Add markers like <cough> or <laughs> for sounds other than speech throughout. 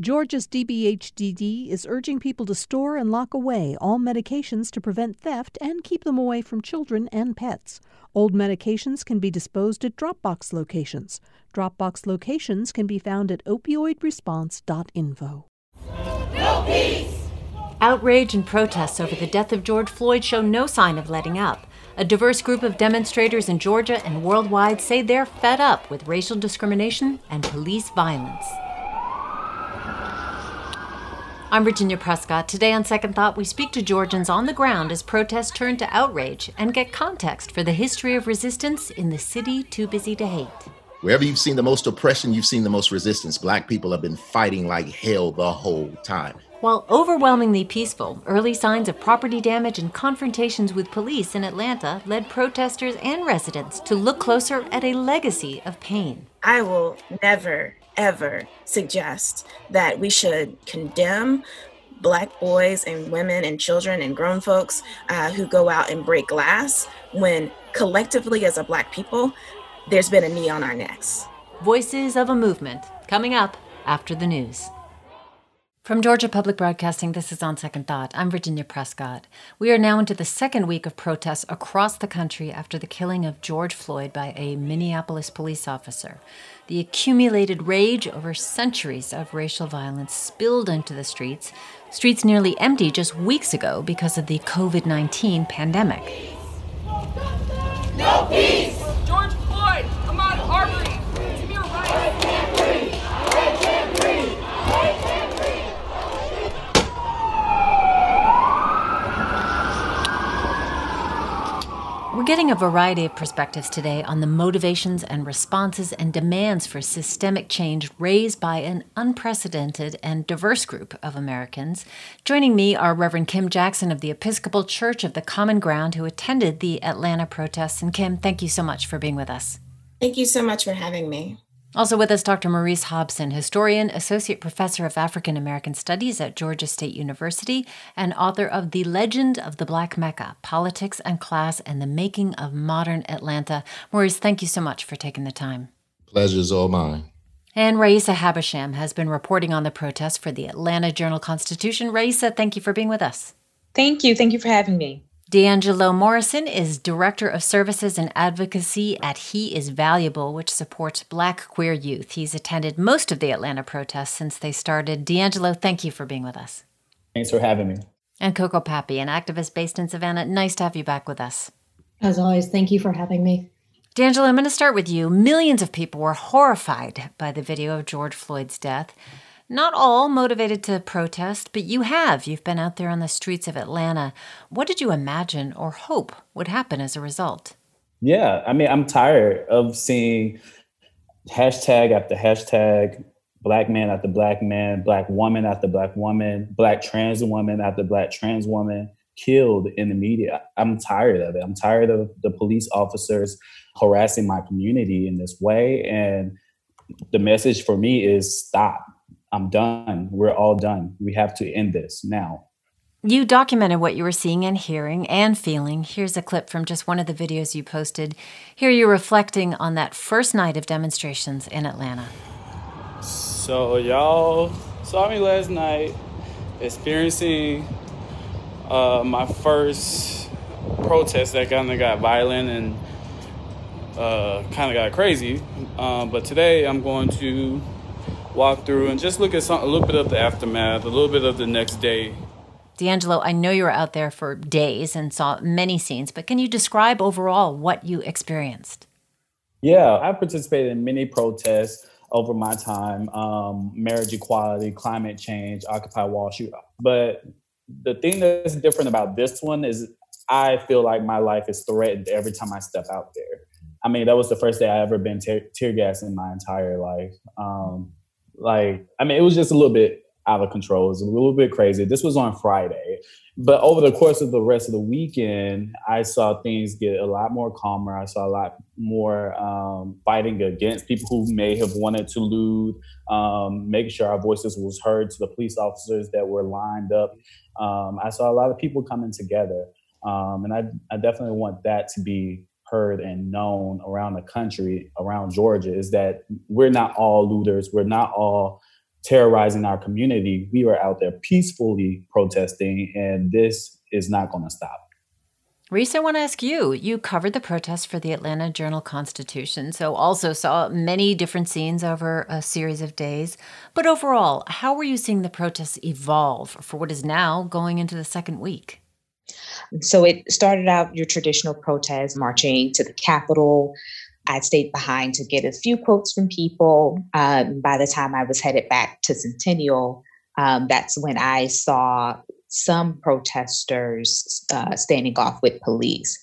Georgia's DBHDD is urging people to store and lock away all medications to prevent theft and keep them away from children and pets. Old medications can be disposed at Dropbox locations. Dropbox locations can be found at opioidresponse.info. No peace! Outrage and protests over the death of George Floyd show no sign of letting up. A diverse group of demonstrators in Georgia and worldwide say they're fed up with racial discrimination and police violence. I'm Virginia Prescott. Today on Second Thought, we speak to Georgians on the ground as protests turn to outrage and get context for the history of resistance in the city too busy to hate. Wherever you've seen the most oppression, you've seen the most resistance. Black people have been fighting like hell the whole time. While overwhelmingly peaceful, early signs of property damage and confrontations with police in Atlanta led protesters and residents to look closer at a legacy of pain. I will never, ever suggest that we should condemn black boys and women and children and grown folks uh, who go out and break glass when collectively as a black people there's been a knee on our necks. Voices of a movement coming up after the news from Georgia Public Broadcasting, this is On Second Thought. I'm Virginia Prescott. We are now into the second week of protests across the country after the killing of George Floyd by a Minneapolis police officer. The accumulated rage over centuries of racial violence spilled into the streets, streets nearly empty just weeks ago because of the COVID 19 pandemic. No peace! George Floyd, Ahmaud Arbery, Tamir We're getting a variety of perspectives today on the motivations and responses and demands for systemic change raised by an unprecedented and diverse group of Americans. Joining me are Reverend Kim Jackson of the Episcopal Church of the Common Ground, who attended the Atlanta protests. And Kim, thank you so much for being with us. Thank you so much for having me. Also with us, Dr. Maurice Hobson, historian, associate professor of African American Studies at Georgia State University, and author of The Legend of the Black Mecca Politics and Class and the Making of Modern Atlanta. Maurice, thank you so much for taking the time. Pleasure's all mine. And Raisa Habersham has been reporting on the protests for the Atlanta Journal Constitution. Raisa, thank you for being with us. Thank you. Thank you for having me. D'Angelo Morrison is Director of Services and Advocacy at He is Valuable, which supports Black queer youth. He's attended most of the Atlanta protests since they started. D'Angelo, thank you for being with us. Thanks for having me. And Coco Papy, an activist based in Savannah. Nice to have you back with us. As always, thank you for having me. D'Angelo, I'm going to start with you. Millions of people were horrified by the video of George Floyd's death. Not all motivated to protest, but you have. You've been out there on the streets of Atlanta. What did you imagine or hope would happen as a result? Yeah, I mean, I'm tired of seeing hashtag after hashtag, black man after black man, black woman after black woman, black trans woman after black trans woman killed in the media. I'm tired of it. I'm tired of the police officers harassing my community in this way. And the message for me is stop I'm done. We're all done. We have to end this now. You documented what you were seeing and hearing and feeling. Here's a clip from just one of the videos you posted. Here you're reflecting on that first night of demonstrations in Atlanta. So, y'all saw me last night experiencing uh, my first protest that kind of got violent and uh, kind of got crazy. Uh, but today I'm going to walk through and just look at some, a little bit of the aftermath, a little bit of the next day. D'Angelo, I know you were out there for days and saw many scenes, but can you describe overall what you experienced? Yeah, I have participated in many protests over my time um, marriage equality, climate change, Occupy Wall Street. But the thing that's different about this one is I feel like my life is threatened every time I step out there. I mean, that was the first day I ever been tear, tear gas in my entire life. Um, like, I mean, it was just a little bit out of control. It was a little bit crazy. This was on Friday. But over the course of the rest of the weekend, I saw things get a lot more calmer. I saw a lot more um, fighting against people who may have wanted to loot, um, making sure our voices was heard to the police officers that were lined up. Um, I saw a lot of people coming together. Um, and I, I definitely want that to be heard and known around the country, around Georgia, is that we're not all looters. We're not all terrorizing our community. We were out there peacefully protesting, and this is not going to stop. Reese, I want to ask you. You covered the protests for the Atlanta Journal Constitution, so also saw many different scenes over a series of days. But overall, how were you seeing the protests evolve for what is now going into the second week? So it started out your traditional protest, marching to the Capitol. I stayed behind to get a few quotes from people. Um, by the time I was headed back to Centennial, um, that's when I saw some protesters uh, standing off with police.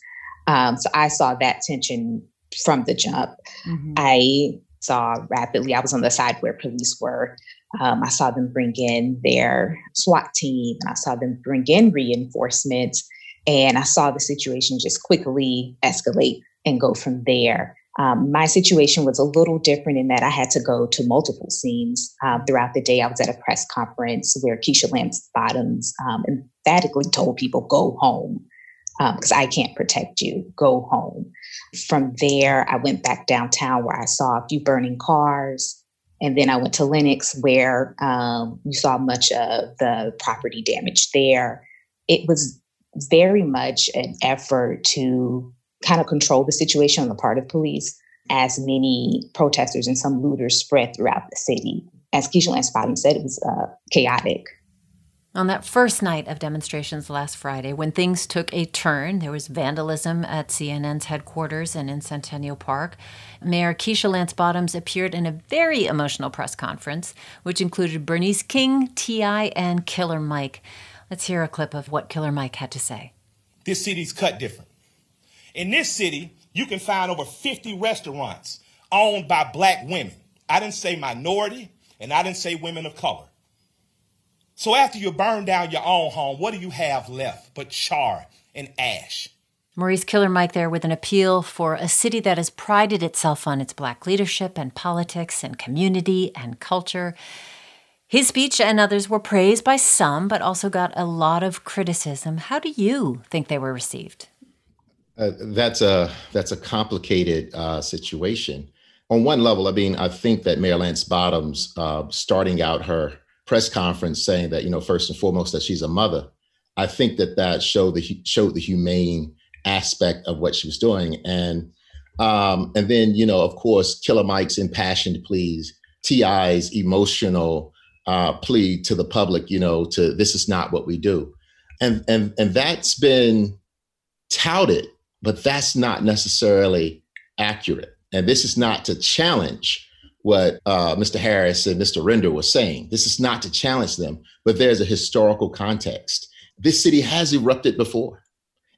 Um, so I saw that tension from the jump. Mm-hmm. I saw rapidly, I was on the side where police were. Um, I saw them bring in their SWAT team and I saw them bring in reinforcements. And I saw the situation just quickly escalate and go from there. Um, my situation was a little different in that I had to go to multiple scenes um, throughout the day. I was at a press conference where Keisha Lance Bottoms um, emphatically told people, go home because um, I can't protect you, go home. From there, I went back downtown where I saw a few burning cars. And then I went to Lenox where um, you saw much of the property damage there. It was very much an effort to kind of control the situation on the part of police as many protesters and some looters spread throughout the city. As Keisha Lance Bottom said, it was uh, chaotic. On that first night of demonstrations last Friday, when things took a turn, there was vandalism at CNN's headquarters and in Centennial Park. Mayor Keisha Lance Bottoms appeared in a very emotional press conference, which included Bernice King, T.I., and Killer Mike. Let's hear a clip of what Killer Mike had to say. This city's cut different. In this city, you can find over 50 restaurants owned by black women. I didn't say minority, and I didn't say women of color. So after you burn down your own home, what do you have left but char and ash? Maurice Killer Mike there with an appeal for a city that has prided itself on its black leadership and politics and community and culture. His speech and others were praised by some, but also got a lot of criticism. How do you think they were received? Uh, that's a that's a complicated uh, situation. On one level, I mean, I think that Mayor Lance Bottoms, uh, starting out her press conference, saying that you know first and foremost that she's a mother, I think that that showed the showed the humane aspect of what she was doing, and um, and then you know of course Killer Mike's impassioned pleas, T.I.'s emotional uh, plea to the public, you know, to this is not what we do, and and and that's been touted but that's not necessarily accurate. And this is not to challenge what uh, Mr. Harris and Mr. Render were saying. This is not to challenge them, but there's a historical context. This city has erupted before,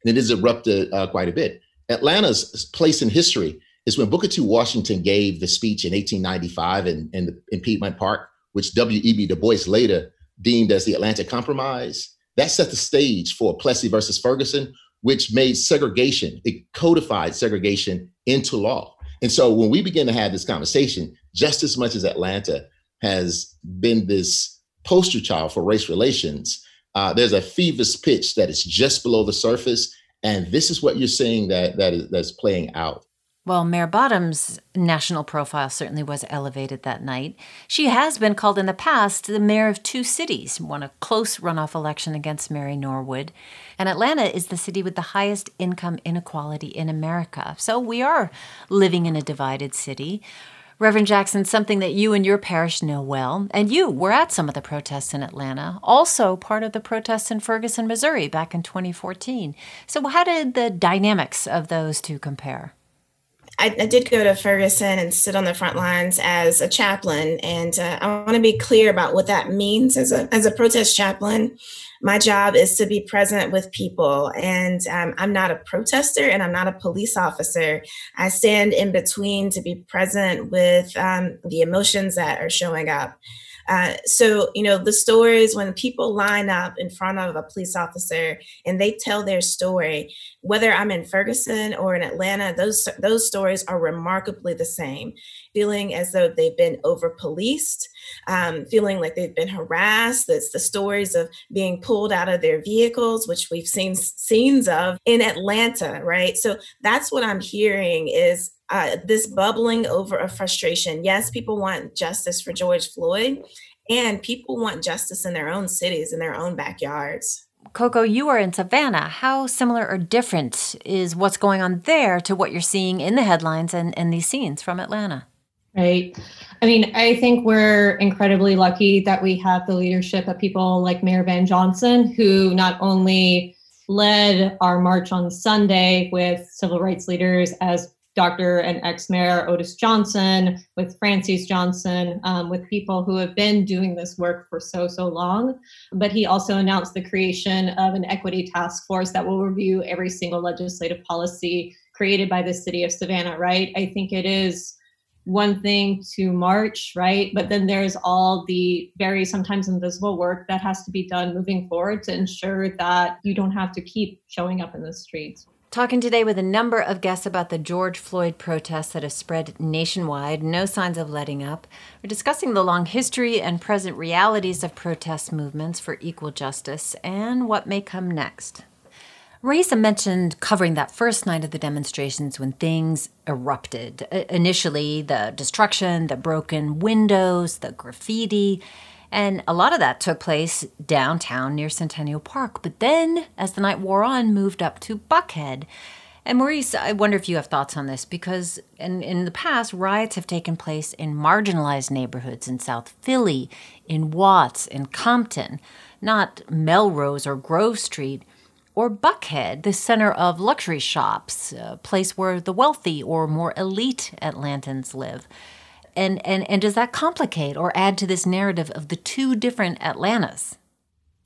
and it has erupted uh, quite a bit. Atlanta's place in history is when Booker T. Washington gave the speech in 1895 in, in, in Piedmont Park, which W.E.B. Du Bois later deemed as the Atlanta Compromise. That set the stage for Plessy versus Ferguson, which made segregation, it codified segregation into law. And so when we begin to have this conversation, just as much as Atlanta has been this poster child for race relations, uh, there's a feverish pitch that is just below the surface. And this is what you're seeing that, that is, that's playing out. Well, Mayor Bottom's national profile certainly was elevated that night. She has been called in the past the mayor of two cities, won a close runoff election against Mary Norwood. And Atlanta is the city with the highest income inequality in America. So we are living in a divided city. Reverend Jackson, something that you and your parish know well, and you were at some of the protests in Atlanta, also part of the protests in Ferguson, Missouri back in 2014. So, how did the dynamics of those two compare? I, I, did go to Ferguson and sit on the front lines as a chaplain, and uh, I want to be clear about what that means as a as a protest chaplain. My job is to be present with people, and um, I'm not a protester and I'm not a police officer. I stand in between to be present with um, the emotions that are showing up. Uh, so, you know, the stories when people line up in front of a police officer and they tell their story, whether I'm in Ferguson or in Atlanta, those those stories are remarkably the same. Feeling as though they've been over policed, um, feeling like they've been harassed. That's the stories of being pulled out of their vehicles, which we've seen scenes of in Atlanta, right? So that's what I'm hearing is uh, this bubbling over of frustration. Yes, people want justice for George Floyd, And people want justice in their own cities, in their own backyards. Coco, you are in Savannah. How similar or different is what's going on there to what you're seeing in the headlines and, and these scenes from Atlanta? Right. I mean, I think we're incredibly lucky that we have the leadership of people like Mayor Van Johnson, who not only led our march on Sunday with civil rights leaders as Dr. and ex Mayor Otis Johnson, with Francis Johnson, um, with people who have been doing this work for so, so long. But he also announced the creation of an equity task force that will review every single legislative policy created by the city of Savannah, right? I think it is one thing to march, right? But then there's all the very sometimes invisible work that has to be done moving forward to ensure that you don't have to keep showing up in the streets. Talking today with a number of guests about the George Floyd protests that have spread nationwide, no signs of letting up. We're discussing the long history and present realities of protest movements for equal justice and what may come next. Raisa mentioned covering that first night of the demonstrations when things erupted. Initially, the destruction, the broken windows, the graffiti, and a lot of that took place downtown near Centennial Park. But then, as the night wore on, moved up to Buckhead. And Maurice, I wonder if you have thoughts on this because in, in the past, riots have taken place in marginalized neighborhoods in South Philly, in Watts, in Compton, not Melrose or Grove Street or Buckhead, the center of luxury shops, a place where the wealthy or more elite Atlantans live. And, and, and does that complicate or add to this narrative of the two different Atlantas?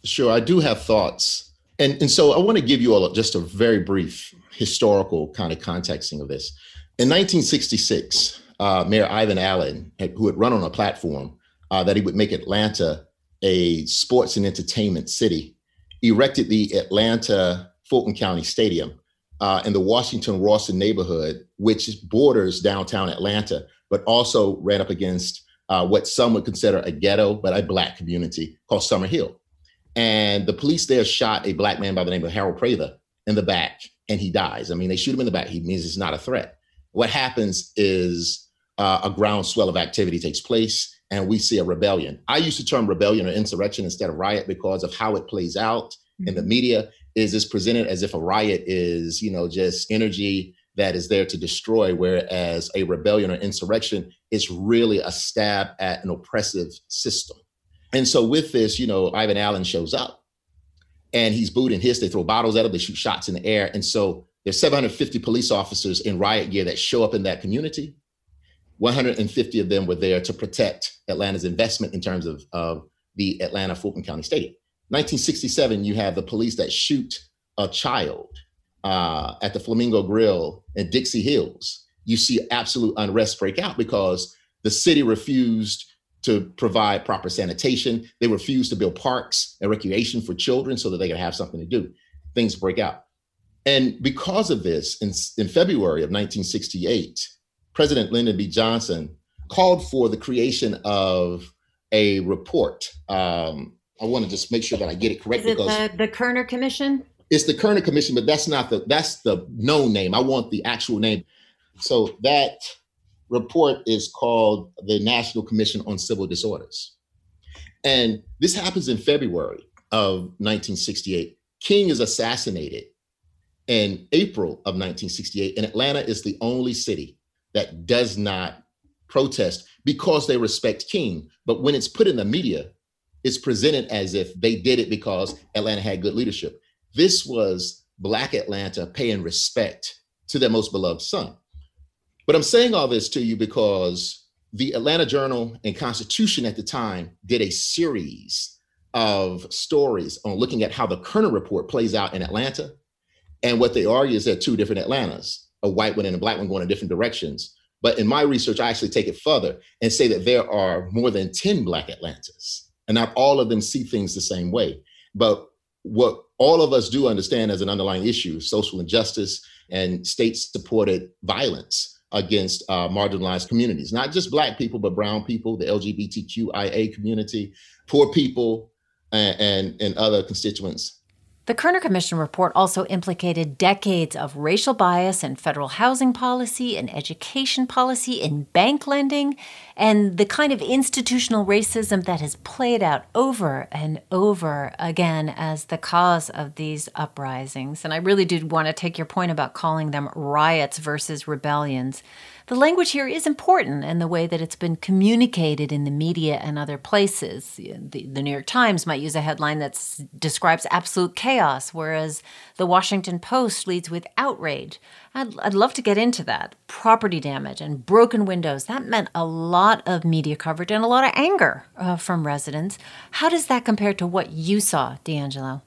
Sure, I do have thoughts. And, and so I want to give you all just a very brief historical kind of contexting of this. In 1966, uh, Mayor Ivan Allen, who had run on a platform uh, that he would make Atlanta a sports and entertainment city, erected the Atlanta Fulton County Stadium uh, in the Washington Rawson neighborhood, which borders downtown Atlanta, but also ran up against uh, what some would consider a ghetto, but a black community called Summerhill. And the police there shot a black man by the name of Harold Prather in the back, and he dies. I mean, they shoot him in the back. He means it's not a threat. What happens is uh, a groundswell of activity takes place and we see a rebellion. I use the term rebellion or insurrection instead of riot because of how it plays out mm-hmm. in the mm-hmm. media. Is this presented as if a riot is, you know, just energy that is there to destroy, whereas a rebellion or insurrection is really a stab at an oppressive system. And so with this, you know, Ivan Allen shows up and he's booed and hissed. they throw bottles at him, they shoot shots in the air. And so there's 750 police officers in riot gear that show up in that community 150 of them were there to protect Atlanta's investment in terms of, of the Atlanta Fulton County Stadium. 1967, you have the police that shoot a child uh, at the Flamingo Grill in Dixie Hills. You see absolute unrest break out because the city refused to provide proper sanitation. They refused to build parks and recreation for children so that they could have something to do. Things break out. And because of this, in, in February of 1968, President Lyndon B. Johnson called for the creation of a report. Um, I want to just make sure that I get it correct. Is it because the, the Kerner Commission? It's the Kerner Commission, but that's not the that's the known name. I want the actual name. So that report is called the National Commission on Civil Disorders. And this happens in February of 1968. King is assassinated in April of 1968, and Atlanta is the only city that does not protest because they respect King. But when it's put in the media, it's presented as if they did it because Atlanta had good leadership. This was Black Atlanta paying respect to their most beloved son. But I'm saying all this to you because the Atlanta Journal and Constitution at the time did a series of stories on looking at how the Kerner Report plays out in Atlanta. And what they argue is there are two different Atlantas a white one and a black one going in different directions. But in my research, I actually take it further and say that there are more than 10 Black Atlantas, and not all of them see things the same way. But what all of us do understand as an underlying issue social injustice and state supported violence against uh, marginalized communities, not just Black people, but Brown people, the LGBTQIA community, poor people, and, and, and other constituents The Kerner Commission report also implicated decades of racial bias in federal housing policy, in education policy, in bank lending, and the kind of institutional racism that has played out over and over again as the cause of these uprisings. And I really did want to take your point about calling them riots versus rebellions. The language here is important in the way that it's been communicated in the media and other places. The, the New York Times might use a headline that describes absolute chaos, whereas the Washington Post leads with outrage. I'd, I'd love to get into that. Property damage and broken windows, that meant a lot of media coverage and a lot of anger uh, from residents. How does that compare to what you saw, D'Angelo?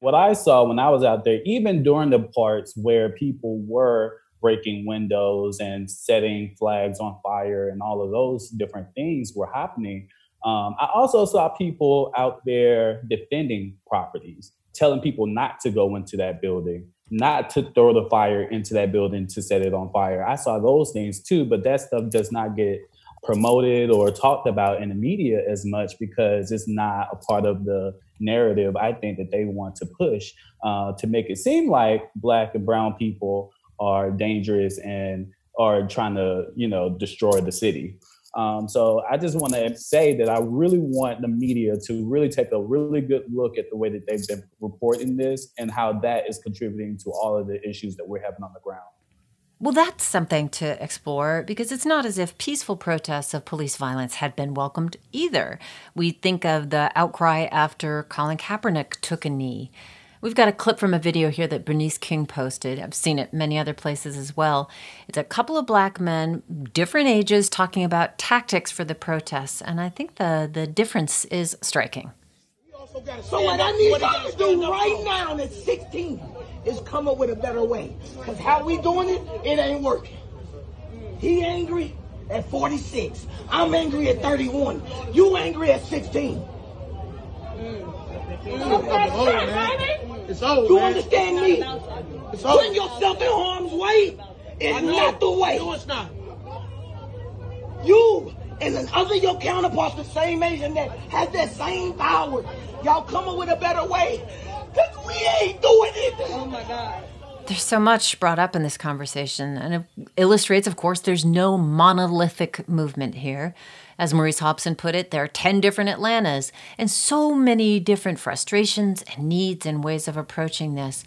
What I saw when I was out there, even during the parts where people were breaking windows and setting flags on fire and all of those different things were happening. Um, I also saw people out there defending properties, telling people not to go into that building, not to throw the fire into that building to set it on fire. I saw those things too, but that stuff does not get promoted or talked about in the media as much because it's not a part of the narrative I think that they want to push uh, to make it seem like black and brown people are dangerous and are trying to, you know, destroy the city. Um, so I just want to say that I really want the media to really take a really good look at the way that they've been reporting this and how that is contributing to all of the issues that we're having on the ground. Well, that's something to explore because it's not as if peaceful protests of police violence had been welcomed either. We think of the outcry after Colin Kaepernick took a knee. We've got a clip from a video here that Bernice King posted. I've seen it many other places as well. It's a couple of black men, different ages, talking about tactics for the protests, and I think the, the difference is striking. So what I need y'all to do right now at 16 is come up with a better way. Because how we doing it, it ain't working. He angry at 46. I'm angry at 31. You angry at 16. It's old, You man. understand me? It's old. Putting yourself in harm's way is not the way. No, it's not. You and then other your counterparts the same age and that has that same power. Y'all coming with a better way. Cause we ain't doing it. Oh my God. There's so much brought up in this conversation, and it illustrates, of course, there's no monolithic movement here. As Maurice Hobson put it, there are 10 different Atlantas and so many different frustrations and needs and ways of approaching this.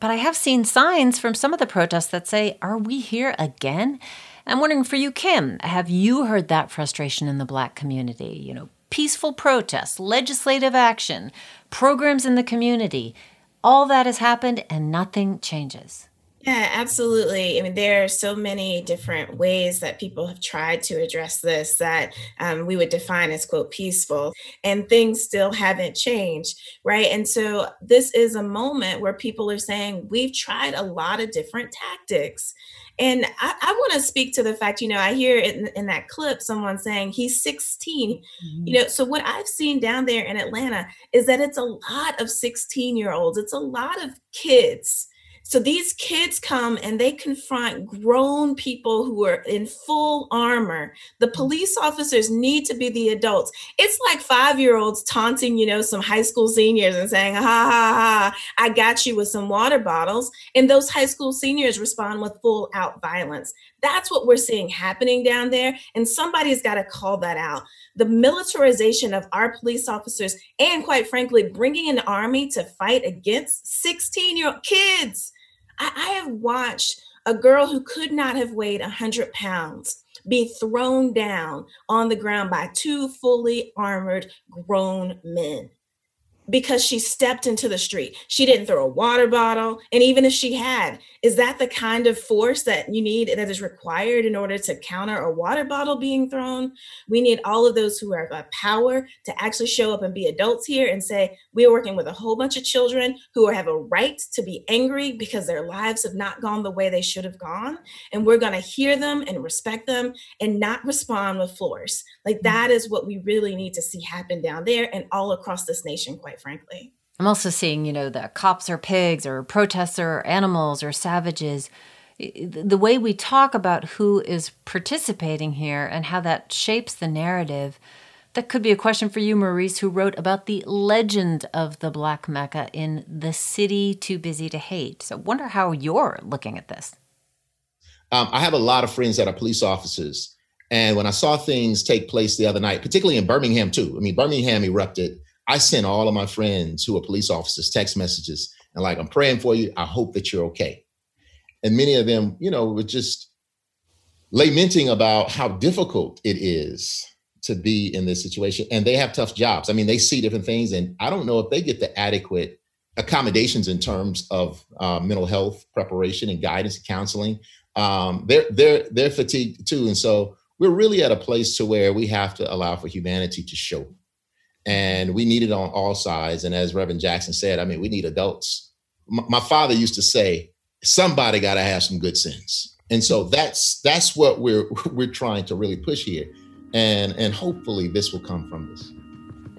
But I have seen signs from some of the protests that say, Are we here again? I'm wondering for you, Kim, have you heard that frustration in the black community? You know, peaceful protests, legislative action, programs in the community. All that has happened and nothing changes. Yeah, absolutely. I mean, there are so many different ways that people have tried to address this that um, we would define as, quote, peaceful, and things still haven't changed, right? And so this is a moment where people are saying, we've tried a lot of different tactics. And I, I want to speak to the fact, you know, I hear in, in that clip someone saying he's 16. Mm-hmm. You know, so what I've seen down there in Atlanta is that it's a lot of 16 year olds, it's a lot of kids so these kids come and they confront grown people who are in full armor. The mm. police officers need to be the adults. It's like five year olds taunting, you know, some high school seniors and saying, ha ha ha, I got you with some water bottles. And those high school seniors respond with full out violence. That's what we're seeing happening down there. And somebody's got to call that out. The militarization of our police officers, and quite frankly, bringing an army to fight against 16 year old kids. I, I have watched a girl who could not have weighed 100 pounds be thrown down on the ground by two fully armored grown men because she stepped into the street. She didn't throw a water bottle. And even if she had, is that the kind of force that you need that is required in order to counter a water bottle being thrown? We need all of those who have power to actually show up and be adults here and say, we are working with a whole bunch of children who have a right to be angry because their lives have not gone the way they should have gone. And we're going to hear them and respect them and not respond with force. Like mm. that is what we really need to see happen down there and all across this nation, quite frankly. I'm also seeing, you know, the cops are pigs or protests are animals or savages. The way we talk about who is participating here and how that shapes the narrative That could be a question for you, Maurice, who wrote about the legend of the Black Mecca in The City Too Busy to Hate. So, wonder how you're looking at this. Um, I have a lot of friends that are police officers. And when I saw things take place the other night, particularly in Birmingham, too, I mean, Birmingham erupted. I sent all of my friends who are police officers text messages and, like, I'm praying for you. I hope that you're okay. And many of them, you know, were just lamenting about how difficult it is to be in this situation. And they have tough jobs. I mean, they see different things. And I don't know if they get the adequate accommodations in terms of uh, mental health preparation and guidance and counseling. Um, they're they're they're fatigued too. And so we're really at a place to where we have to allow for humanity to show. And we need it on all sides. And as Reverend Jackson said, I mean, we need adults. M- my father used to say, somebody got to have some good sense. And so that's that's what we're <laughs> we're trying to really push here and and hopefully this will come from this.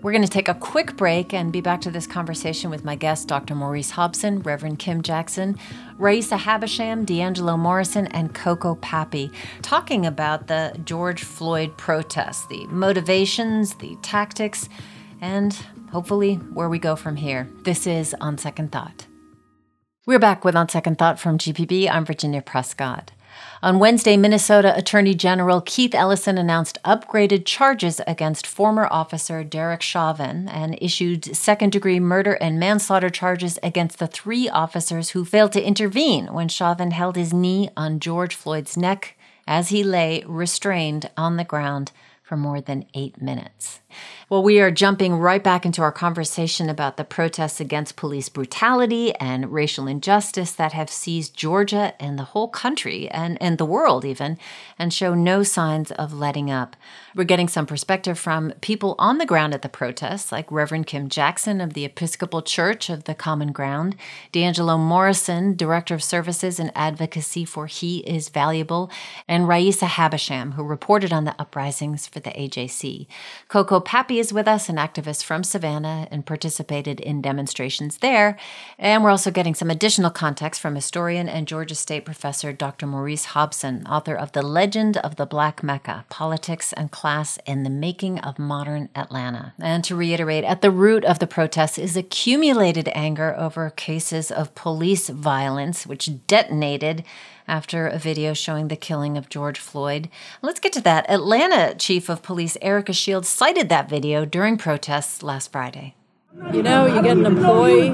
We're going to take a quick break and be back to this conversation with my guest, Dr. Maurice Hobson, Reverend Kim Jackson, Raisa Habersham, D'Angelo Morrison, and Coco Papy, talking about the George Floyd protests, the motivations, the tactics, and hopefully where we go from here. This is On Second Thought. We're back with On Second Thought from GPB. I'm Virginia Prescott. On Wednesday, Minnesota Attorney General Keith Ellison announced upgraded charges against former officer Derek Chauvin and issued second degree murder and manslaughter charges against the three officers who failed to intervene when Chauvin held his knee on George Floyd's neck as he lay restrained on the ground for more than eight minutes. Well, we are jumping right back into our conversation about the protests against police brutality and racial injustice that have seized Georgia and the whole country and, and the world, even, and show no signs of letting up. We're getting some perspective from people on the ground at the protests, like Reverend Kim Jackson of the Episcopal Church of the Common Ground, D'Angelo Morrison, Director of Services and Advocacy for He is Valuable, and Raisa Habersham, who reported on the uprisings for the AJC. Coco Papy is with us, an activist from Savannah, and participated in demonstrations there. And we're also getting some additional context from historian and Georgia State professor Dr. Maurice Hobson, author of The Legend of the Black Mecca Politics and Class in the Making of Modern Atlanta. And to reiterate, at the root of the protests is accumulated anger over cases of police violence, which detonated after a video showing the killing of George Floyd. Let's get to that. Atlanta Chief of Police Erika Shields cited that video during protests last Friday. You know, you get an employee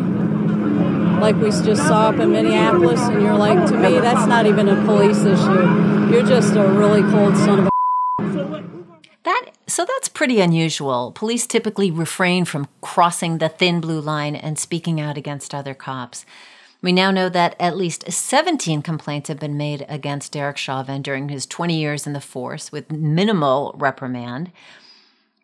like we just saw up in Minneapolis, and you're like, to me, that's not even a police issue. You're just a really cold son of a. That so that's pretty unusual. Police typically refrain from crossing the thin blue line and speaking out against other cops. We now know that at least 17 complaints have been made against Derek Chauvin during his 20 years in the force with minimal reprimand.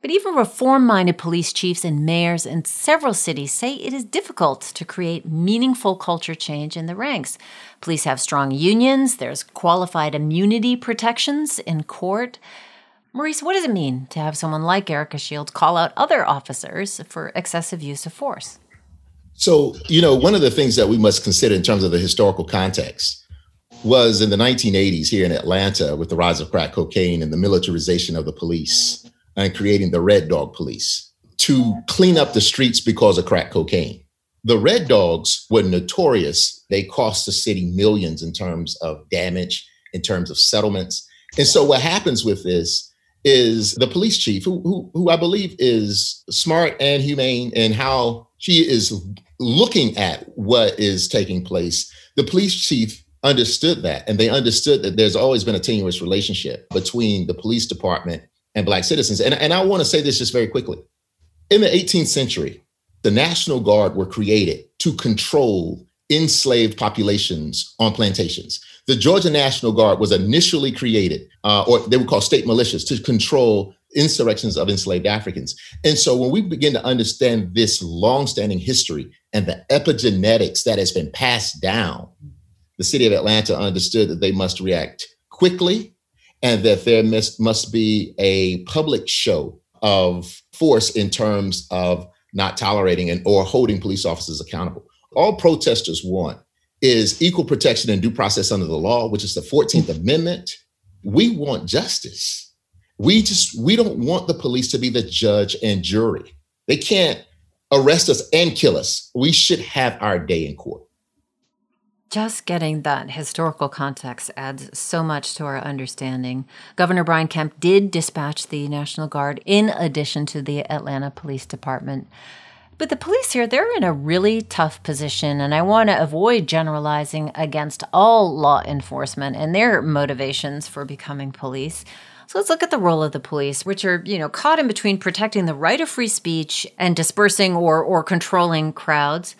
But even reform minded police chiefs and mayors in several cities say it is difficult to create meaningful culture change in the ranks. Police have strong unions, there's qualified immunity protections in court. Maurice, what does it mean to have someone like Erika Shields call out other officers for excessive use of force? So, you know, one of the things that we must consider in terms of the historical context was in the 1980s here in Atlanta with the rise of crack cocaine and the militarization of the police and creating the Red Dog Police to clean up the streets because of crack cocaine. The Red Dogs were notorious. They cost the city millions in terms of damage, in terms of settlements. And so, what happens with this is the police chief, who, who, who I believe is smart and humane in how she is looking at what is taking place, the police chief understood that. And they understood that there's always been a tenuous relationship between the police department and Black citizens. And, and I want to say this just very quickly. In the 18th century, the National Guard were created to control enslaved populations on plantations. The Georgia National Guard was initially created, uh, or they were called state militias, to control insurrections of enslaved Africans. And so when we begin to understand this longstanding history and the epigenetics that has been passed down, the city of Atlanta understood that they must react quickly and that there must, must be a public show of force in terms of not tolerating and or holding police officers accountable. All protesters want is equal protection and due process under the law, which is the 14th hmm. Amendment. We want justice. We just we don't want the police to be the judge and jury. They can't arrest us and kill us. We should have our day in court. Just getting that historical context adds so much to our understanding. Governor Brian Kemp did dispatch the National Guard in addition to the Atlanta Police Department. But the police here, they're in a really tough position, and I want to avoid generalizing against all law enforcement and their motivations for becoming police. So let's look at the role of the police, which are, you know, caught in between protecting the right of free speech and dispersing or or controlling crowds.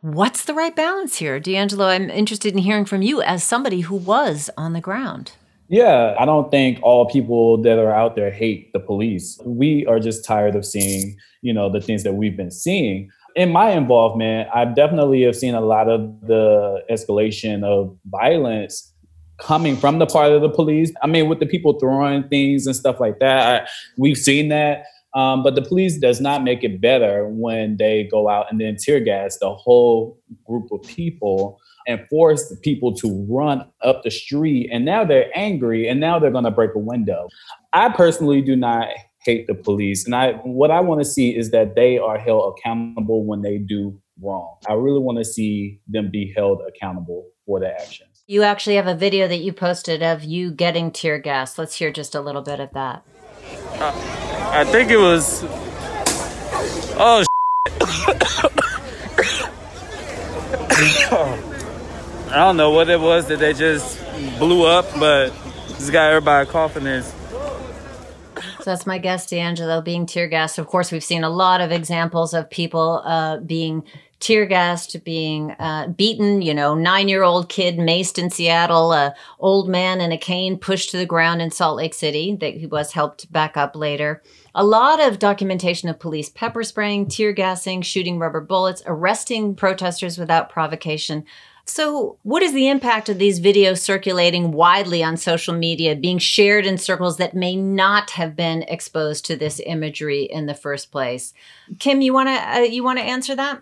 What's the right balance here? D'Angelo, I'm interested in hearing from you as somebody who was on the ground. Yeah, I don't think all people that are out there hate the police. We are just tired of seeing, you know, the things that we've been seeing. In my involvement, I definitely have seen a lot of the escalation of violence coming from the part of the police. I mean, with the people throwing things and stuff like that, I, we've seen that. Um, but the police does not make it better when they go out and then tear gas the whole group of people and force the people to run up the street. And now they're angry and now they're going to break a window. I personally do not hate the police. And I what I want to see is that they are held accountable when they do wrong. I really want to see them be held accountable for their actions. You actually have a video that you posted of you getting tear gas. Let's hear just a little bit of that. Uh, I think it was. Oh, <coughs> <coughs> <coughs> I don't know what it was that they just blew up, but this got everybody coughing is. So that's my guest, D'Angelo, being tear gassed. Of course, we've seen a lot of examples of people uh, being tear gassed, being uh, beaten. You know, nine year old kid maced in Seattle, a old man in a cane pushed to the ground in Salt Lake City that he was helped back up later. A lot of documentation of police pepper spraying, tear gassing, shooting rubber bullets, arresting protesters without provocation. So, what is the impact of these videos circulating widely on social media, being shared in circles that may not have been exposed to this imagery in the first place? Kim, you want to uh, you want to answer that?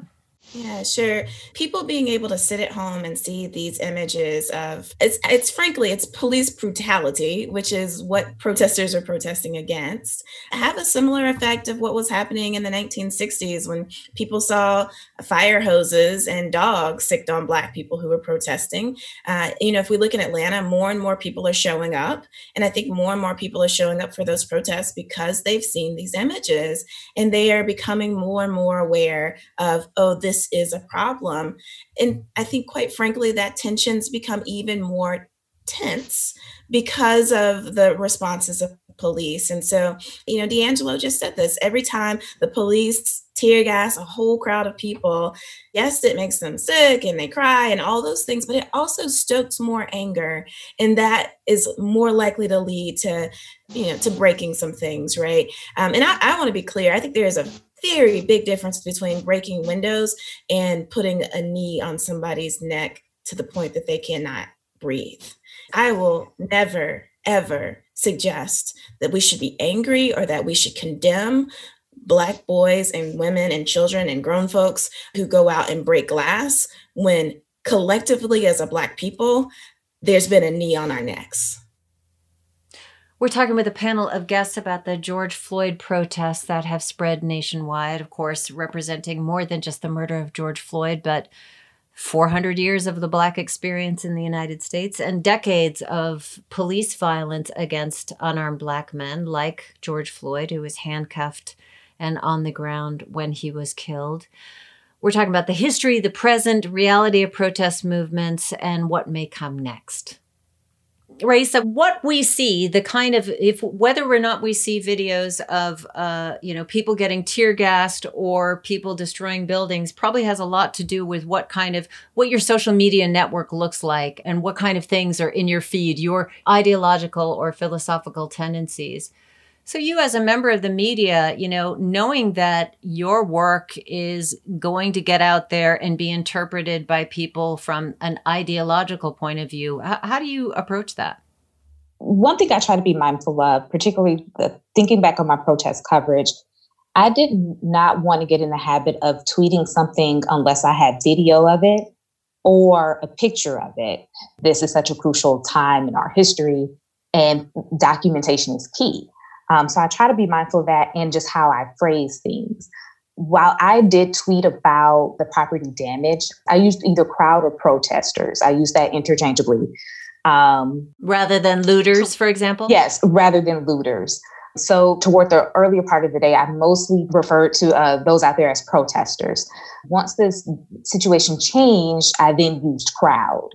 Yeah, sure. People being able to sit at home and see these images of it's it's frankly it's police brutality, which is what protesters are protesting against, have a similar effect of what was happening in the 1960s when people saw fire hoses and dogs sicked on black people who were protesting. Uh, you know, if we look in Atlanta, more and more people are showing up, and I think more and more people are showing up for those protests because they've seen these images and they are becoming more and more aware of oh this is a problem. And I think, quite frankly, that tensions become even more tense because of the responses of police. And so, you know, D'Angelo just said this every time the police tear gas a whole crowd of people, yes, it makes them sick and they cry and all those things, but it also stokes more anger. And that is more likely to lead to, you know, to breaking some things, right? Um, and I, I want to be clear. I think there is a very big difference between breaking windows and putting a knee on somebody's neck to the point that they cannot breathe. I will never, ever suggest that we should be angry or that we should condemn Black boys and women and children and grown folks who go out and break glass when collectively as a Black people, there's been a knee on our necks. We're talking with a panel of guests about the George Floyd protests that have spread nationwide, of course, representing more than just the murder of George Floyd, but 400 years of the Black experience in the United States and decades of police violence against unarmed Black men, like George Floyd, who was handcuffed and on the ground when he was killed. We're talking about the history, the present, reality of protest movements, and what may come next. Raisa, what we see, the kind of if whether or not we see videos of uh, you know people getting tear gassed or people destroying buildings, probably has a lot to do with what kind of what your social media network looks like and what kind of things are in your feed, your ideological or philosophical tendencies. So, you as a member of the media, you know, knowing that your work is going to get out there and be interpreted by people from an ideological point of view, how, how do you approach that? One thing I try to be mindful of, particularly the, thinking back on my protest coverage, I did not want to get in the habit of tweeting something unless I had video of it or a picture of it. This is such a crucial time in our history, and documentation is key. Um, so I try to be mindful of that and just how I phrase things. While I did tweet about the property damage, I used either crowd or protesters. I used that interchangeably. Um, rather than looters, for example? Yes, rather than looters. So, toward the earlier part of the day, I mostly referred to uh, those out there as protesters. Once this situation changed, I then used crowd.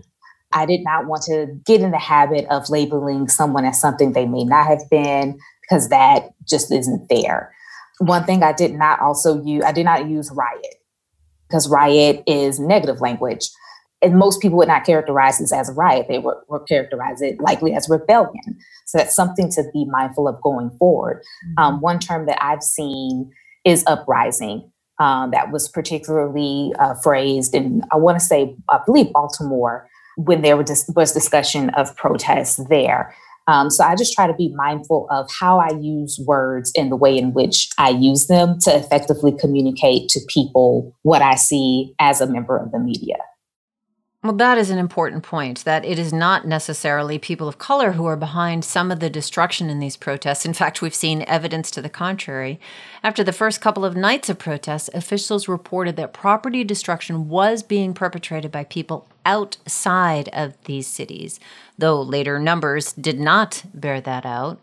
I did not want to get in the habit of labeling someone as something they may not have been because that just isn't fair. One thing I did not also use, I did not use riot because riot is negative language and most people would not characterize this as a riot. They would, would characterize it likely as rebellion. So that's something to be mindful of going forward. Mm-hmm. Um, one term that I've seen is uprising. Um, that was particularly uh, phrased in, I want to say, I believe Baltimore, when there was discussion of protests there. Um, so I just try to be mindful of how I use words and the way in which I use them to effectively communicate to people what I see as a member of the media. Well, that is an important point that it is not necessarily people of color who are behind some of the destruction in these protests. In fact, we've seen evidence to the contrary. After the first couple of nights of protests, officials reported that property destruction was being perpetrated by people outside of these cities, though later numbers did not bear that out.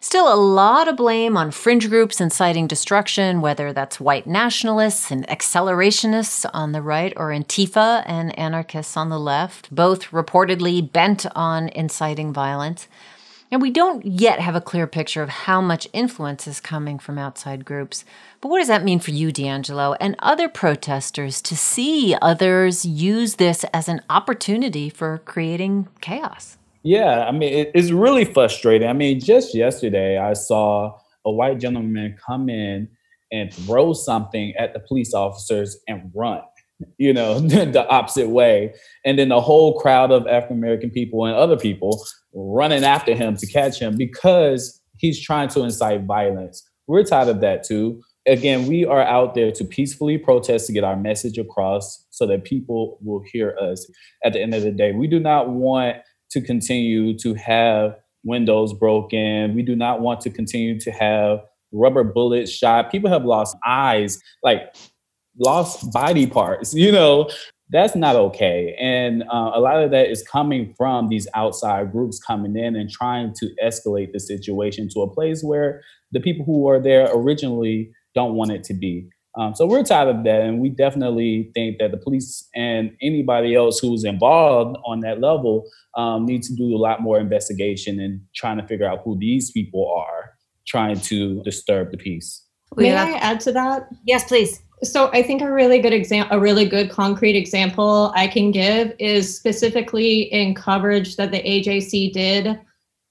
Still, a lot of blame on fringe groups inciting destruction, whether that's white nationalists and accelerationists on the right or Antifa and anarchists on the left, both reportedly bent on inciting violence. And we don't yet have a clear picture of how much influence is coming from outside groups. But what does that mean for you, D'Angelo, and other protesters to see others use this as an opportunity for creating chaos? Yeah, I mean, it, it's really frustrating. I mean, just yesterday, I saw a white gentleman come in and throw something at the police officers and run, <laughs> you know, <laughs> the opposite way. And then the whole crowd of African American people and other people running after him to catch him because he's trying to incite violence. We're tired of that too. Again, we are out there to peacefully protest to get our message across so that people will hear us at the end of the day. We do not want to continue to have windows broken. We do not want to continue to have rubber bullets shot. People have lost eyes, like lost body parts, you know. That's not okay. And uh, a lot of that is coming from these outside groups coming in and trying to escalate the situation to a place where the people who are there originally don't want it to be. Um, so we're tired of that, and we definitely think that the police and anybody else who's involved on that level um, need to do a lot more investigation and trying to figure out who these people are trying to disturb the peace. May I add to that? Yes, please. So I think a really good example, a really good concrete example I can give is specifically in coverage that the AJC did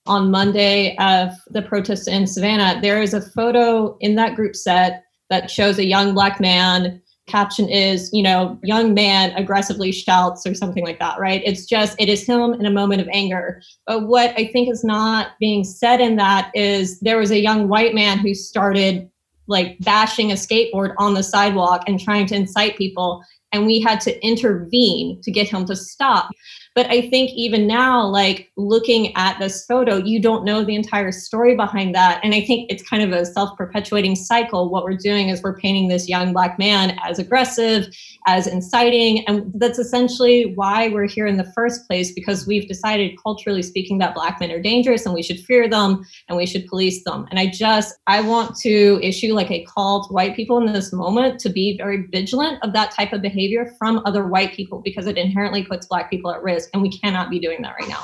on Monday of the protests in Savannah. There is a photo in that group set that shows a young black man. Caption is you know young man aggressively shouts or something like that right? It's just it is him in a moment of anger. But what i think is not being said in that is there was a young white man who started like bashing a skateboard on the sidewalk and trying to incite people. And we had to intervene to get him to stop but I think even now, like looking at this photo, you don't know the entire story behind that. And I think it's kind of a self perpetuating cycle. What we're doing is we're painting this young black man as aggressive, as inciting. And that's essentially why we're here in the first place, because we've decided, culturally speaking, that black men are dangerous and we should fear them and we should police them. And I just, I want to issue like a call to white people in this moment to be very vigilant of that type of behavior from other white people because it inherently puts black people at risk and we cannot be doing that right now.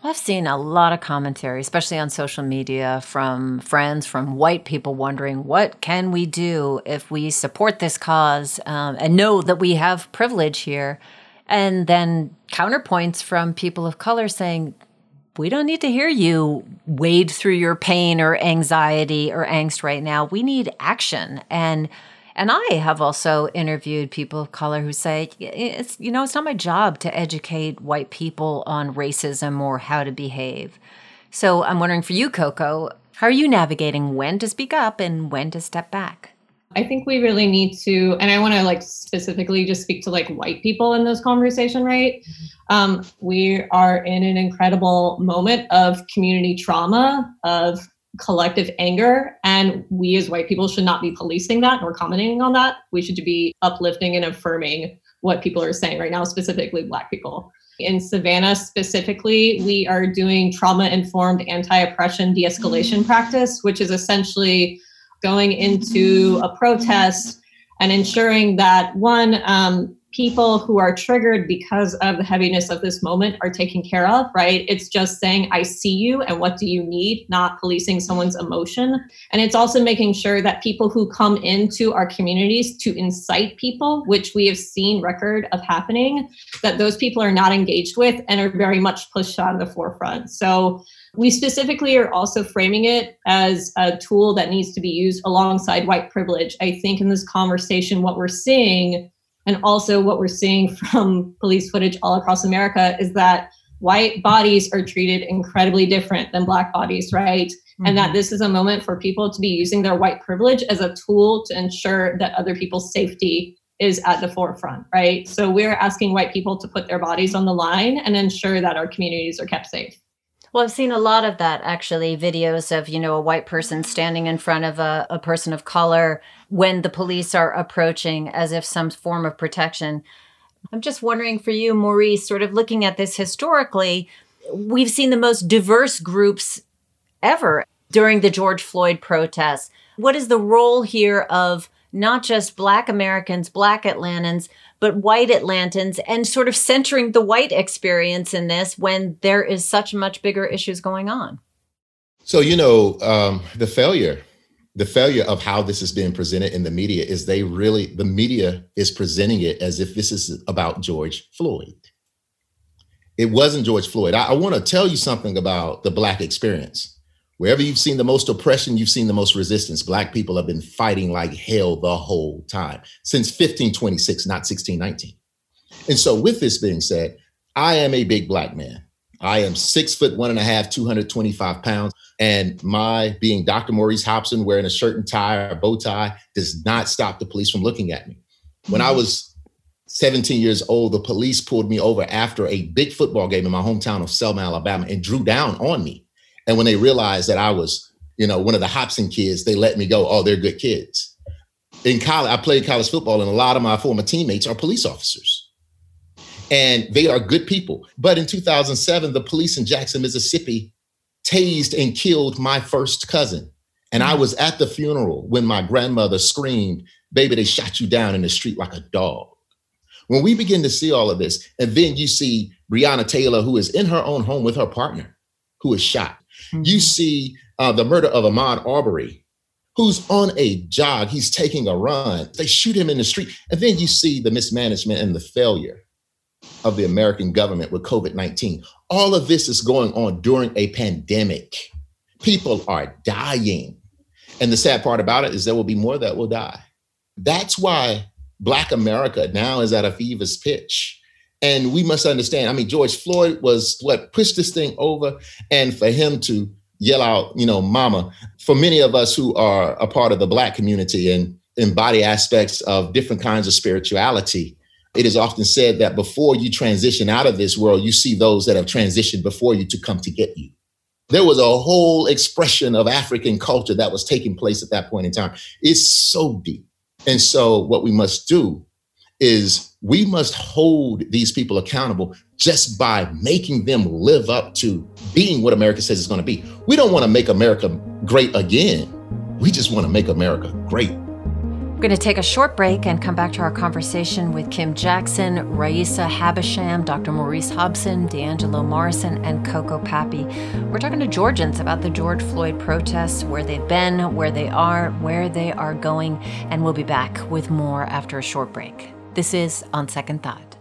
I've seen a lot of commentary, especially on social media, from friends, from white people wondering, what can we do if we support this cause um, and know that we have privilege here? And then counterpoints from people of color saying, we don't need to hear you wade through your pain or anxiety or angst right now. We need action. And and I have also interviewed people of color who say, it's, you know, it's not my job to educate white people on racism or how to behave. So I'm wondering for you, Coco, how are you navigating when to speak up and when to step back? I think we really need to, and I want to like specifically just speak to like white people in this conversation, right? Um, we are in an incredible moment of community trauma, of collective anger. And we as white people should not be policing that nor commenting on that. We should be uplifting and affirming what people are saying right now, specifically Black people. In Savannah specifically, we are doing trauma informed anti oppression de escalation practice, which is essentially going into a protest and ensuring that one, um, people who are triggered because of the heaviness of this moment are taken care of, right? It's just saying, I see you and what do you need, not policing someone's emotion. And it's also making sure that people who come into our communities to incite people, which we have seen record of happening, that those people are not engaged with and are very much pushed out of the forefront. So we specifically are also framing it as a tool that needs to be used alongside white privilege. I think in this conversation, what we're seeing and also, what we're seeing <laughs> from police footage all across America is that white bodies are treated incredibly different than black bodies, right? Mm-hmm. And that mm-hmm. this is a moment for people to be using their white privilege as a tool to ensure that other people's safety is at the forefront, right? So we're asking white people to put their bodies on the line and ensure that our communities are kept safe. Well, I've seen a lot of that actually, videos of, you know, a white person standing in front of a, a person of color when the police are approaching as if some form of protection. I'm just wondering for you, Maurice, sort of looking at this historically, we've seen the most diverse groups ever during the George Floyd protests. What is the role here of not just Black Americans, Black Atlantans, but white Atlantans, and sort of centering the white experience in this when there is such much bigger issues going on? So, you know, um, the failure the failure of how this is being presented in the media is they really the media is presenting it as if this is about george floyd. It wasn't george floyd. I, I want to tell you something about the black experience wherever you've seen the most oppression you've seen the most resistance black people have been fighting like hell the whole time since 1526 not 1619 and so with this being said i am a big black man I am six foot one and a half, 225 pounds. And my being Dr. Maurice Hobson wearing a shirt and tie or bow tie does not stop the police from looking at me. When I mm-hmm. was 17 years old, the police pulled me over after a big football game in my hometown of Selma, Alabama, and drew down on me. And when they realized that I was, you know, one of the Hobson kids, they let me go. Oh, they're good kids. In college, I played college football, and a lot of my former teammates are police officers and they are good people. But in 2007, the police in Jackson, Mississippi tased and killed my first cousin. And I mm. was at the funeral when my grandmother screamed, Baby, they shot you down in the street like a dog. When we begin to see all of this, and then you see Breonna Taylor, who is in her own home with her partner, who is shot. Mm-hmm. You see uh, the murder of Ahmaud Arbery, who's on a jog. He's taking a run. They shoot him in the street. And then you see the mismanagement and the failure of the American government with COVID 19. All of this is going on during a pandemic. People are dying. And the sad part about it is there will be more that will die. That's why Black America now is at a fever's pitch. And we must understand, I mean, George Floyd was what pushed this thing over. And for him to yell out, you know, mama, for many of us who are a part of the Black community and embody aspects of different kinds of spirituality, it is often said that before you transition out of this world, you see those that have transitioned before you to come to get you. There was a whole expression of African culture that was taking place at that point in time. It's so deep. And so, what we must do is we must hold these people accountable just by making them live up to being what America says it's going to be. We don't want to make America great again. We just want to make America great. We're going to take a short break and come back to our conversation with Kim Jackson, Raisa Habersham, Dr. Maurice Hobson, D'Angelo Morrison, and Coco Papy. We're talking to Georgians about the George Floyd protests, where they've been, where they are, where they are going, and we'll be back with more after a short break. This is On Second Thought.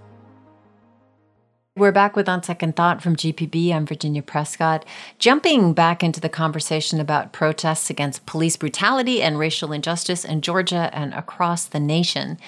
We're back with On Second Thought from GPB. I'm Virginia Prescott. Jumping back into the conversation about protests against police brutality and racial injustice in Georgia and across the nation.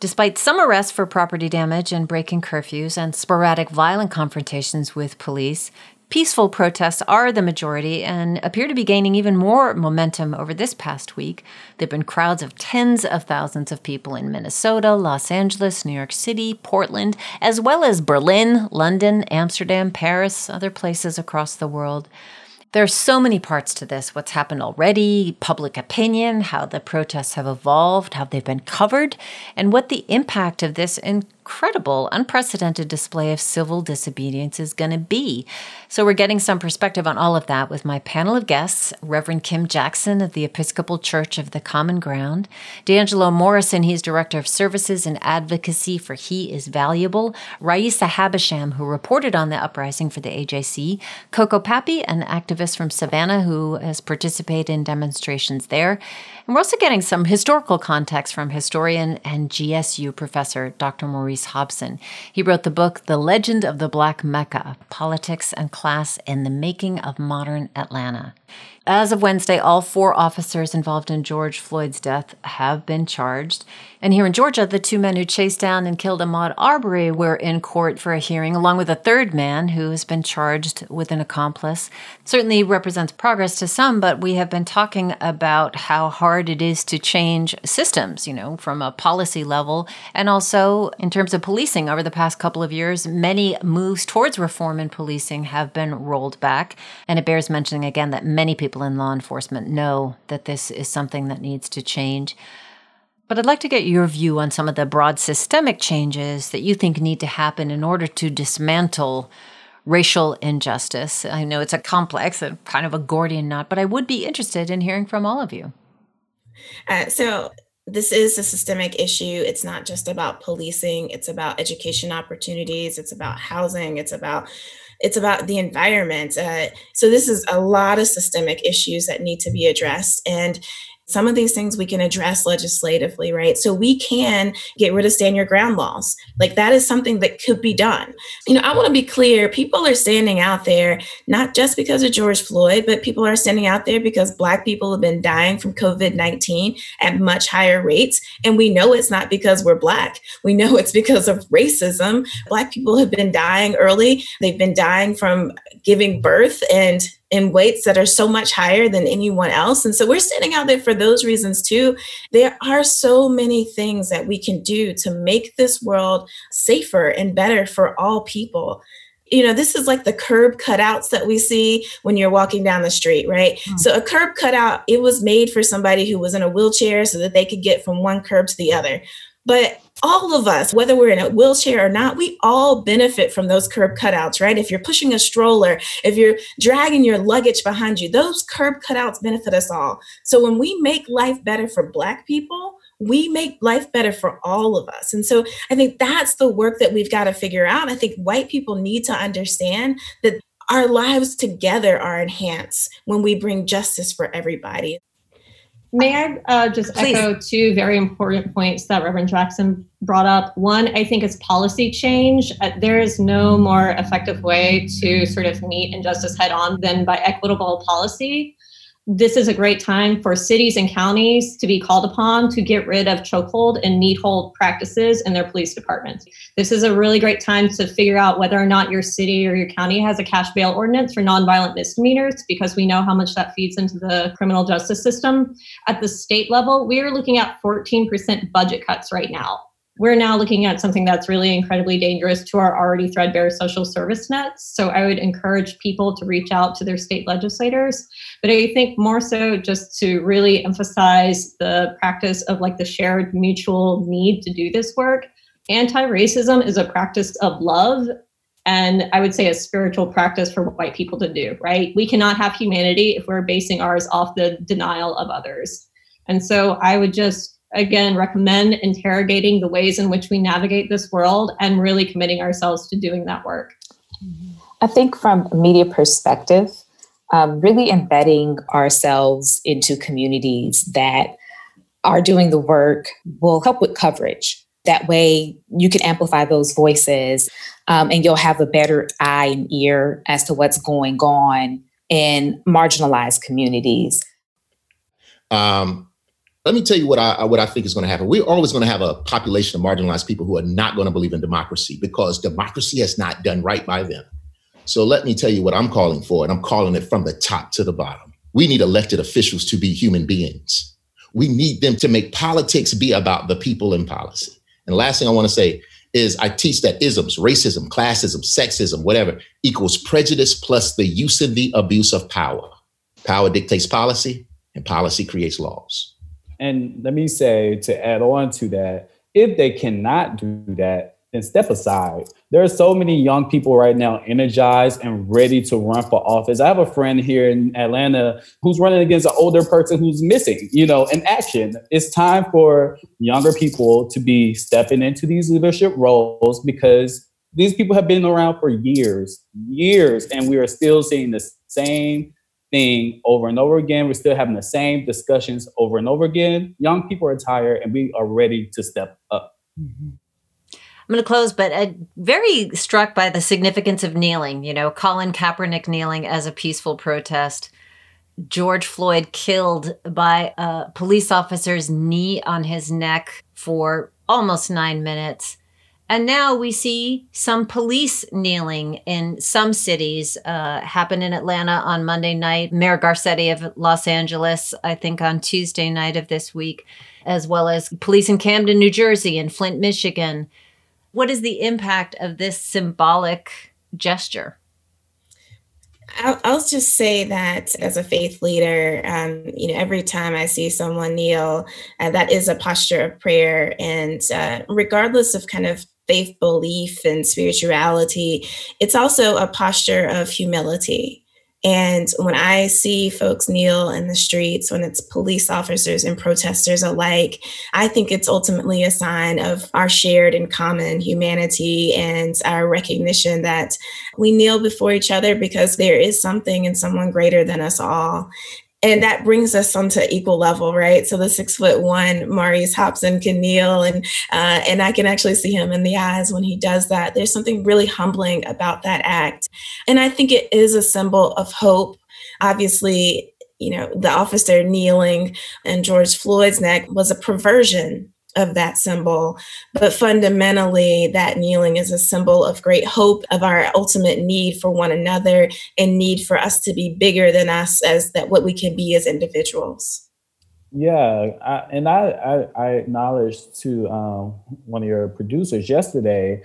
Despite some arrests for property damage and breaking curfews and sporadic violent confrontations with police, Peaceful protests are the majority and appear to be gaining even more momentum over this past week. There have been crowds of tens of thousands of people in Minnesota, Los Angeles, New York City, Portland, as well as Berlin, London, Amsterdam, Paris, other places across the world. There are so many parts to this what's happened already, public opinion, how the protests have evolved, how they've been covered, and what the impact of this incredible, unprecedented display of civil disobedience is going to be. So, we're getting some perspective on all of that with my panel of guests Reverend Kim Jackson of the Episcopal Church of the Common Ground, D'Angelo Morrison, he's Director of Services and Advocacy for He is Valuable, Raisa Habersham, who reported on the uprising for the AJC, Coco Papy, an activist from Savannah who has participated in demonstrations there. And we're also getting some historical context from historian and GSU professor Dr. Maurice Hobson. He wrote the book The Legend of the Black Mecca Politics and Class in the Making of Modern Atlanta. As of Wednesday, all four officers involved in George Floyd's death have been charged. And here in Georgia, the two men who chased down and killed Ahmaud Arbery were in court for a hearing, along with a third man who has been charged with an accomplice. Certainly represents progress to some, but we have been talking about how hard it is to change systems, you know, from a policy level. And also in terms of policing over the past couple of years, many moves towards reform in policing have been rolled back. And it bears mentioning again that many people people in law enforcement know that this is something that needs to change. But I'd like to get your view on some of the broad systemic changes that you think need to happen in order to dismantle racial injustice. I know it's a complex and kind of a Gordian knot, but I would be interested in hearing from all of you. Uh, so, this is a systemic issue. It's not just about policing, it's about education opportunities, it's about housing, it's about it's about the environment. Uh, so this is a lot of systemic issues that need to be addressed. And some of these things we can address legislatively, right? So we can get rid of stand your ground laws. Like that is something that could be done. You know, I want to be clear people are standing out there, not just because of George Floyd, but people are standing out there because Black people have been dying from COVID 19 at much higher rates. And we know it's not because we're Black. We know it's because of racism. Black people have been dying early, they've been dying from giving birth and in weights that are so much higher than anyone else. And so we're standing out there for those reasons too. There are so many things that we can do to make this world safer and better for all people you know, this is like the curb cutouts that we see when you're walking down the street, right? Mm-hmm. So a curb cutout, it was made for somebody who was in a wheelchair so that they could get from one curb to the other. But all of us, whether we're in a wheelchair or not, we all benefit from those curb cutouts, right? If you're pushing a stroller, if you're dragging your luggage behind you, those curb cutouts benefit us all. So when we make life better for Black people, we make life better for all of us. And so I think that's the work that we've got to figure out. I think white people need to understand that our lives together are enhanced when we bring justice for everybody. May I uh, just Please. echo two very important points that Reverend Jackson brought up? One, I think is policy change. Uh, there is no more effective way to sort of meet injustice head on than by equitable policy this is a great time for cities and counties to be called upon to get rid of chokehold and neck hold practices in their police departments. This is a really great time to figure out whether or not your city or your county has a cash bail ordinance for nonviolent misdemeanors because we know how much that feeds into the criminal justice system. At the state level, we are looking at 14% budget cuts right now we're now looking at something that's really incredibly dangerous to our already threadbare social service nets. So I would encourage people to reach out to their state legislators. But I think more so just to really emphasize the practice of like the shared mutual need to do this work. Anti racism is a practice of love and I would say a spiritual practice for white people to do, right? We cannot have humanity if we're basing ours off the denial of others. And so I would just again recommend interrogating the ways in which we navigate this world and really committing ourselves to doing that work. I think from a media perspective, um, really embedding ourselves into communities that are doing the work will help with coverage. That way, you can amplify those voices um, and you'll have a better eye and ear as to what's going on in marginalized communities. Um, let me tell you what I what I think is going to happen. We're always going to have a population of marginalized people who are not going to believe in democracy because democracy has not done right by them. So let me tell you what I'm calling for, and I'm calling it from the top to the bottom. We need elected officials to be human beings. We need them to make politics be about the people in policy. And last thing I want to say is I teach that isms, racism, classism, sexism, whatever, equals prejudice plus the use and the abuse of power. Power dictates policy, and policy creates laws. And let me say to add on to that, if they cannot do that, then step aside. There are so many young people right now energized and ready to run for office. I have a friend here in Atlanta who's running against an older person who's missing, you know, in action. It's time for younger people to be stepping into these leadership roles because these people have been around for years, years, and we are still seeing the same thing over and over again. We're still having the same discussions over and over again. Young people are tired and we are ready to step up. Mm-hmm. I'm going to close, but uh, very struck by the significance of kneeling. You know, Colin Kaepernick kneeling as a peaceful protest. George Floyd killed by a police officer's knee on his neck for almost nine minutes. And now we see some police kneeling in some cities. Uh, happened in Atlanta on Monday night. Mayor Garcetti of Los Angeles, I think on Tuesday night of this week, as well as police in Camden, New Jersey, and Flint, Michigan. What is the impact of this symbolic gesture? I'll, I'll, just say that as a faith leader, um, you know, every time I see someone kneel, uh, that is a posture of prayer. And uh, regardless of kind of faith belief and spirituality, it's also a posture of humility. And when I see folks kneel in the streets, when it's police officers and protesters alike, I think it's ultimately a sign of our shared and common humanity and our recognition that we kneel before each other because there is something and someone greater than us all and that brings us onto equal level, right? So the six foot one Maurice Hobson can kneel, and uh, and I can actually see him in the eyes when he does that. There's something really humbling about that act, and I think it is a symbol of hope. Obviously, you know, the officer kneeling in George Floyd's neck was a perversion of that symbol. But fundamentally, that kneeling is a symbol of great hope, of our ultimate need for one another and need for us to be bigger than us as that what we can be as individuals. Yeah, I, and I, I, I acknowledged to um, one of your producers yesterday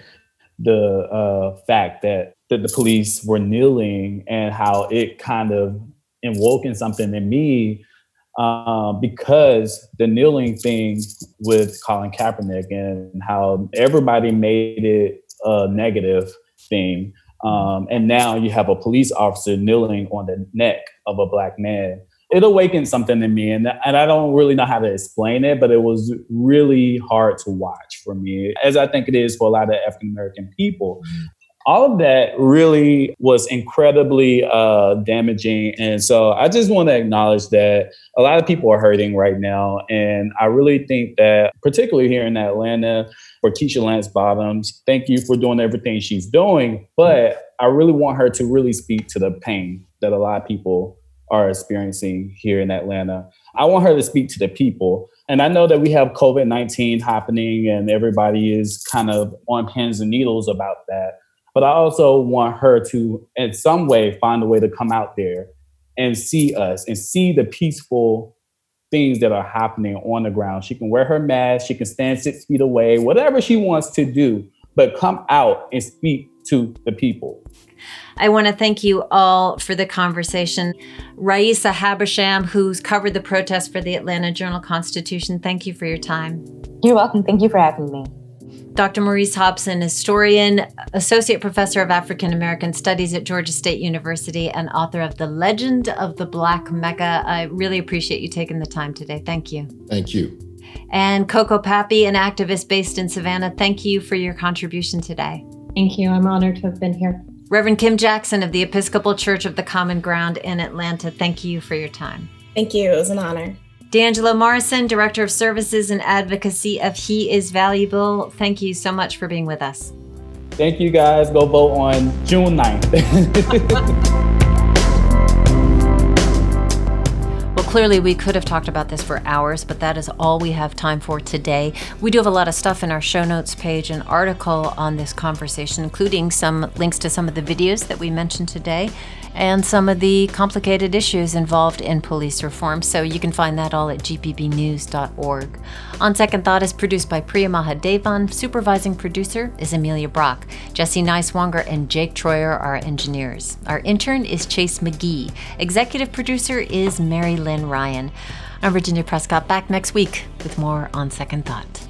the uh, fact that, that the police were kneeling and how it kind of inwoken something in me um, because the kneeling thing with Colin Kaepernick and how everybody made it a negative thing. Um, and now you have a police officer kneeling on the neck of a black man. It awakened something in me, and, and I don't really know how to explain it, but it was really hard to watch for me, as I think it is for a lot of African American people all of that really was incredibly uh, damaging. And so I just want to acknowledge that a lot of people are hurting right now. And I really think that, particularly here in Atlanta, for Keisha Lance Bottoms, thank you for doing everything she's doing. But I really want her to really speak to the pain that a lot of people are experiencing here in Atlanta. I want her to speak to the people. And I know that we have COVID 19 happening and everybody is kind of on pins and needles about that. But I also want her to, in some way, find a way to come out there and see us and see the peaceful things that are happening on the ground. She can wear her mask, she can stand six feet away, whatever she wants to do, but come out and speak to the people. I want to thank you all for the conversation. Raisa Habersham, who's covered the protest for the Atlanta Journal Constitution, thank you for your time. You're welcome. Thank you for having me. Dr. Maurice Hobson, historian, associate professor of African American Studies at Georgia State University, and author of The Legend of the Black Mecca. I really appreciate you taking the time today. Thank you. Thank you. And Coco Papy, an activist based in Savannah, thank you for your contribution today. Thank you. I'm honored to have been here. Reverend Kim Jackson of the Episcopal Church of the Common Ground in Atlanta, thank you for your time. Thank you. It was an honor. D'Angelo Morrison, Director of Services and Advocacy of He Is Valuable, thank you so much for being with us. Thank you guys. Go vote on June 9th. <laughs> well, clearly, we could have talked about this for hours, but that is all we have time for today. We do have a lot of stuff in our show notes page, an article on this conversation, including some links to some of the videos that we mentioned today and some of the complicated issues involved in police reform. So you can find that all at gpbnews.org. On Second Thought is produced by Priya Mahadevan. Supervising producer is Amelia Brock. Jesse Neiswanger and Jake Troyer are engineers. Our intern is Chase McGee. Executive producer is Mary Lynn Ryan. I'm Virginia Prescott, back next week with more on Second Thought.